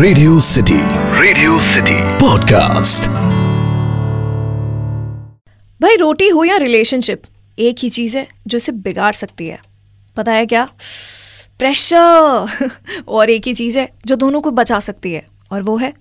Radio city radio city podcast भाई रोटी हो या रिलेशनशिप एक ही चीज़ है जो इसे बिगाड़ सकती है। पता है क्या? प्रेशर और एक ही चीज़ है जो दोनों को बचा सकती है और वो है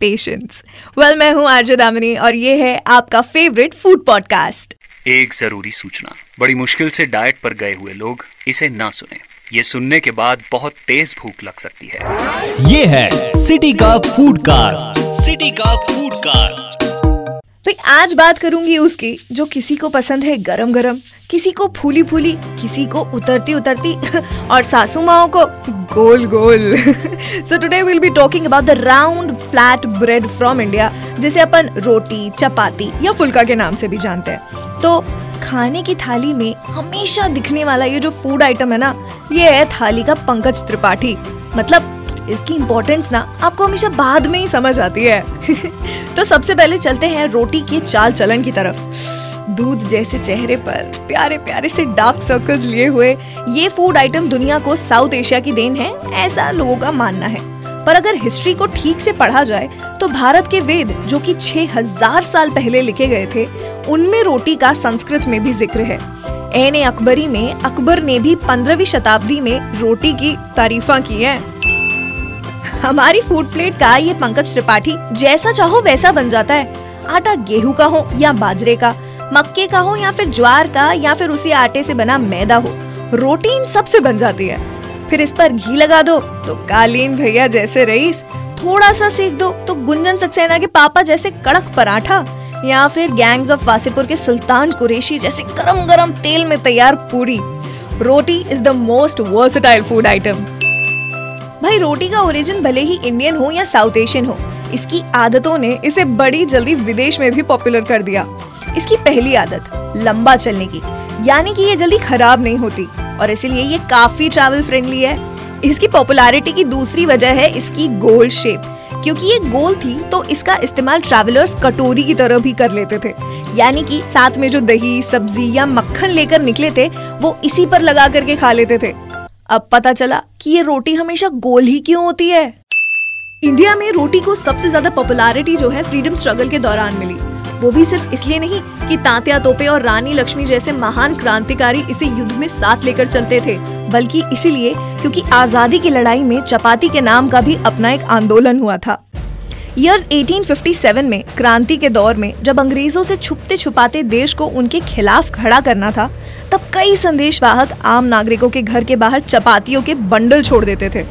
पेशेंस वेल well, मैं हूँ आरजे दामिनी और ये है आपका फेवरेट फ़ूड पॉडकास्ट एक ज़रूरी सूचना बड़ी मुश्किल से डाइट पर गए हुए लोग इसे ना सुने। ये सुनने के बाद बहुत तेज भूख लग सकती है। ये है सिटी का फ़ूड कास्ट सिटी का फ़ूड कास्ट भाई आज बात करूँगी उसकी जो किसी को पसंद है गरम गरम किसी को फूली फूली किसी को उतरती उतरती और सासू माओ को गोल गोल so today will be talking about the round flat bread from India जिसे अपन रोटी चपाती या फुल्का के नाम से भी जानते हैं। तो खाने की थाली में हमेशा दिखने वाला ये जो फ़ूड आइटम है ना, ये है थाली का पंकज त्रिपाठी। मतलब इसकी इम्पोर्टेंस ना आपको हमेशा बाद में ही समझ आती है। तो सबसे पहले चलते हैं रोटी के चाल चलन की तरफ़। दूध जैसे चेहरे पर प्यारे प्यारे से डार्क सर्कल्स लिए हुए, ये फ़ूड आइटम दुनिया को साउथ एशिया की देन है, ऐसा लोगों का मानना है। पर अगर हिस्ट्री को ठीक से पढ़ा जाए तो भारत के वेद, जो कि 6000 साल पहले लिखे गए थे, उनमें रोटी का संस्कृत में भी ज़िक्र है। एन अकबरी में, अकबर ने भी पंद्रहवीं शताब्दी में रोटी की तारीफा की है। हमारी फ़ूड प्लेट का ये पंकज त्रिपाठी जैसा चाहो वैसा बन जाता है। आटा गेहूँ का हो या बाजरे का, मक्के का हो या फिर ज्वार का, या फिर उसी आटे से बना मैदा हो, रोटी इन सबसे बन जाती है। फिर इस पर घी लगा दो। तो कालीन भैया जैसे रईस, थोड़ा सा सेक दो। तो गुंजन सक्सेना के पापा जैसे कड़क पराठा, या फिर गैंग्स ऑफ़ वासीपुर के सुल्तान कुरेशी जैसे गरम गरम तेल में तैयार पूरी। Roti is the most versatile food item भाई, रोटी का ओरिजिन भले ही इंडियन हो या साउथ एशियन हो, इसकी आदतों ने इसे बड़ी जल्दी विदेश में भी पॉपुलर कर दिया। इसकी पहली आदत, लंबा चलने की, यानी कि ये जल्दी खराब नहीं होती। और इसीलिए ये काफ़ी ट्रैवल फ्रेंडली है। इसकी पॉपुलैरिटी की दूसरी वजह है इसकी गोल शेप क्योंकि ये गोल थी तो इसका इस्तेमाल ट्रैवलर्स कटोरी की तरह भी कर लेते थे। यानी कि साथ में जो दही, सब्ज़ी या मक्खन लेकर निकले थे, वो इसी पर लगा करके खा लेते थे। अब पता चला कि ये रोटी हमेशा गोल ही क्यों होती है? इंडिया में रोटी को सबसे ज़्यादा पॉपुलैरिटी जो है फ्रीडम स्ट्रगल के दौरान मिली। वो भी सिर्फ़ इसलिए नहीं कि तांत्या तोपे और रानी लक्ष्मी जैसे महान क्रांतिकारी इसे युद्ध में साथ लेकर चलते थे, बल्कि इसीलिए क्योंकि आज़ादी की लड़ाई में चपाती के नाम का भी अपना एक आंदोलन हुआ था। ईयर 1857 में क्रांति के दौर में जब अंग्रेज़ों से छुपते छुपाते देश को उनके खिलाफ खड़ा करना था, तब कई संदेशवाहक आम नागरिकों के घर के बाहर चपातियों के बंडल छोड़ देते थे।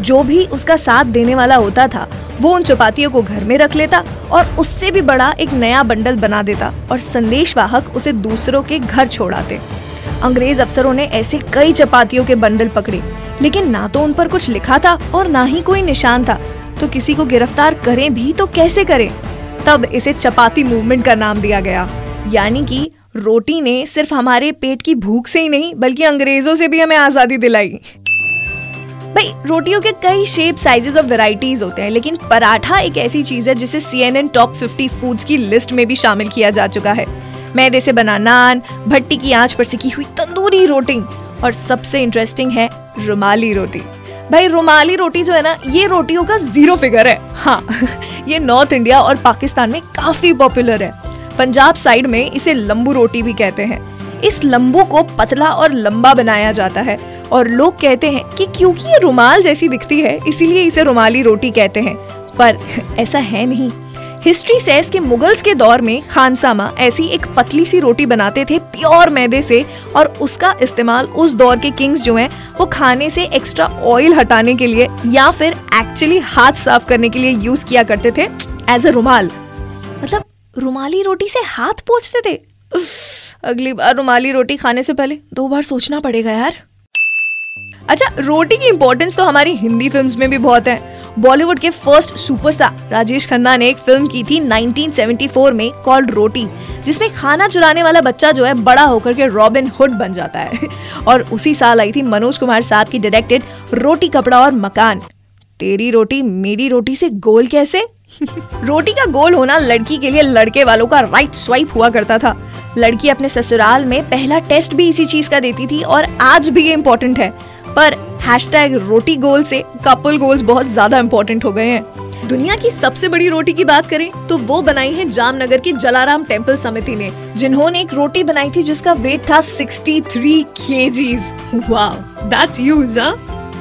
जो भी उसका साथ देने वाला होता था वो उन चपातियों को घर में रख लेता और उससे भी बड़ा एक नया बंडल बना देता और संदेशवाहक उसे दूसरों के घर छोड़ाते अंग्रेज़ अफसरों ने ऐसे कई चपातियों के बंडल पकड़े, लेकिन ना तो उन पर कुछ लिखा था और ना ही कोई निशान था। तो किसी को गिरफ़्तार करें भी तो कैसे करें? तब इसे चपाती मूवमेंट का नाम दिया गया। यानी कि रोटी ने सिर्फ़ हमारे पेट की भूख से ही नहीं, बल्कि अंग्रेज़ों से भी हमें आज़ादी दिलाई। भाई, रोटियों के कई शेप साइजेस और वेराइटीज होते हैं, लेकिन पराठा एक ऐसी चीज़ है जिसे C N N top fifty foods की लिस्ट में भी शामिल किया जा चुका है। मैदे से बना नान, भट्टी की आँच पर सिकी हुई तंदूरी रोटी और सबसे इंटरेस्टिंग है रुमाली रोटी। भाई, रुमाली रोटी जो है ना, ये रोटियों का ज़ीरो फिगर है। हाँ ये नॉर्थ इंडिया और पाकिस्तान में काफ़ी पॉपुलर है। पंजाब साइड में इसे लंबू रोटी भी कहते हैं। इस लंबू को पतला और लंबा बनाया जाता है। और लोग कहते हैं कि क्योंकि ये रुमाल जैसी दिखती है, इसीलिए इसे रुमाली रोटी कहते हैं। पर ऐसा है नहीं। हिस्ट्री सेस के मुगल्स के दौर में खानसामा ऐसी एक पतली सी रोटी बनाते थे प्योर मैदे से और उसका इस्तेमाल उस दौर के किंग्स जो हैं, वो खाने से एक्स्ट्रा ऑयल हटाने के लिए या फिर एक्चुअली हाथ साफ़ करने के लिए यूज़ किया करते थे एज अ रुमाल। मतलब रुमाली रोटी से हाथ पोछते थे? अगली बार रुमाली रोटी खाने से पहले दो बार सोचना पड़ेगा यार। अच्छा रोटी की इम्पोर्टेंस तो हमारी हिंदी फिल्म्स में भी बहुत है। बॉलीवुड के फ़र्स्ट सुपरस्टार राजेश खन्ना ने एक फ़िल्म की थी 1974 में कॉल्ड रोटी, जिसमें खाना चुराने वाला बच्चा जो है बड़ा होकर के रॉबिन हुड बन जाता है। और उसी साल आई थी मनोज कुमार साहब की डायरेक्टेड रोटी कपड़ा और मकान। तेरी रोटी मेरी रोटी से गोल कैसे? रोटी का गोल होना लड़की के लिए लड़के वालों का राइट स्वाइप हुआ करता था। लड़की अपने ससुराल में पहला टेस्ट भी इसी चीज़ का देती थी और आज भी ये इम्पोर्टेंट है। पर हैशटैग रोटी गोल से कपल गोल्स बहुत ज़्यादा इंपॉर्टेंट हो गए हैं। दुनिया की सबसे बड़ी रोटी की बात करें तो वो बनाई है जामनगर की जलाराम टेंपल समिति ने, जिन्होंने एक रोटी बनाई थी जिसका वेट था 63 केजीज वाओ दैट्स ह्यूज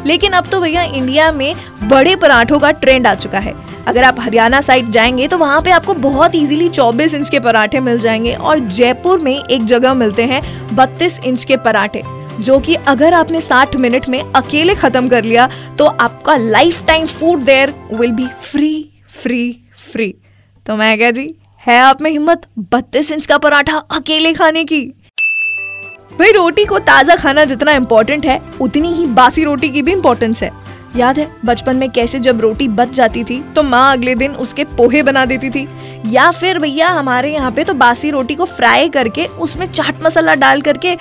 लेकिन अब तो भैया इंडिया में बड़े पराठों का ट्रेंड आ चुका है। अगर आप हरियाणा साइड जाएँगे तो वहाँ पे आपको बहुत इजीली 24 इंच के पराठे मिल जाएँगे और जयपुर में एक जगह मिलते हैं 32 इंच के पराठे। जो कि अगर आपने 60 मिनट में अकेले खत्म कर लिया तो आपका lifetime food there will be free free free तो मैं क्या जी? है आप में हिम्मत? बत्तीस इंच का पराठा अकेले खाने की। भाई रोटी को ताज़ा खाना जितना इम्पोर्टेंट है, उतनी ही बासी रोटी की भी इम्पोर्टेंस है। याद है बचपन में कैसे जब रोटी बच जाती थी तो माँ अगले दिन उसके पोहे बना देती थी। या फिर भैया हमारे यहाँ पे तो बासी रोटी को फ्राई करके उसमें चाट मसाला डाल करके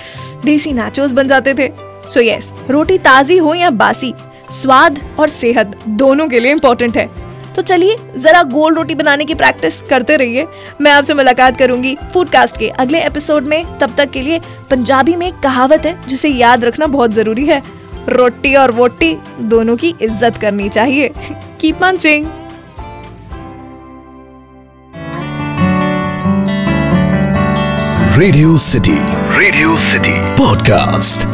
देसी नाचोस बन जाते थे। सो so यस yes, रोटी ताजी हो या बासी स्वाद और सेहत दोनों के लिए इम्पोर्टेंट है। तो चलिए जरा गोल रोटी बनाने की प्रैक्टिस करते रहिए। मैं आपसे मुलाकात करूँगी फूडकास्ट के अगले एपिसोड में। तब तक के लिए पंजाबी में एक कहावत है जिसे याद रखना बहुत ज़रूरी है। रोटी और वोटी दोनों की इज़्ज़त करनी चाहिए। Keep punching radio city radio city podcast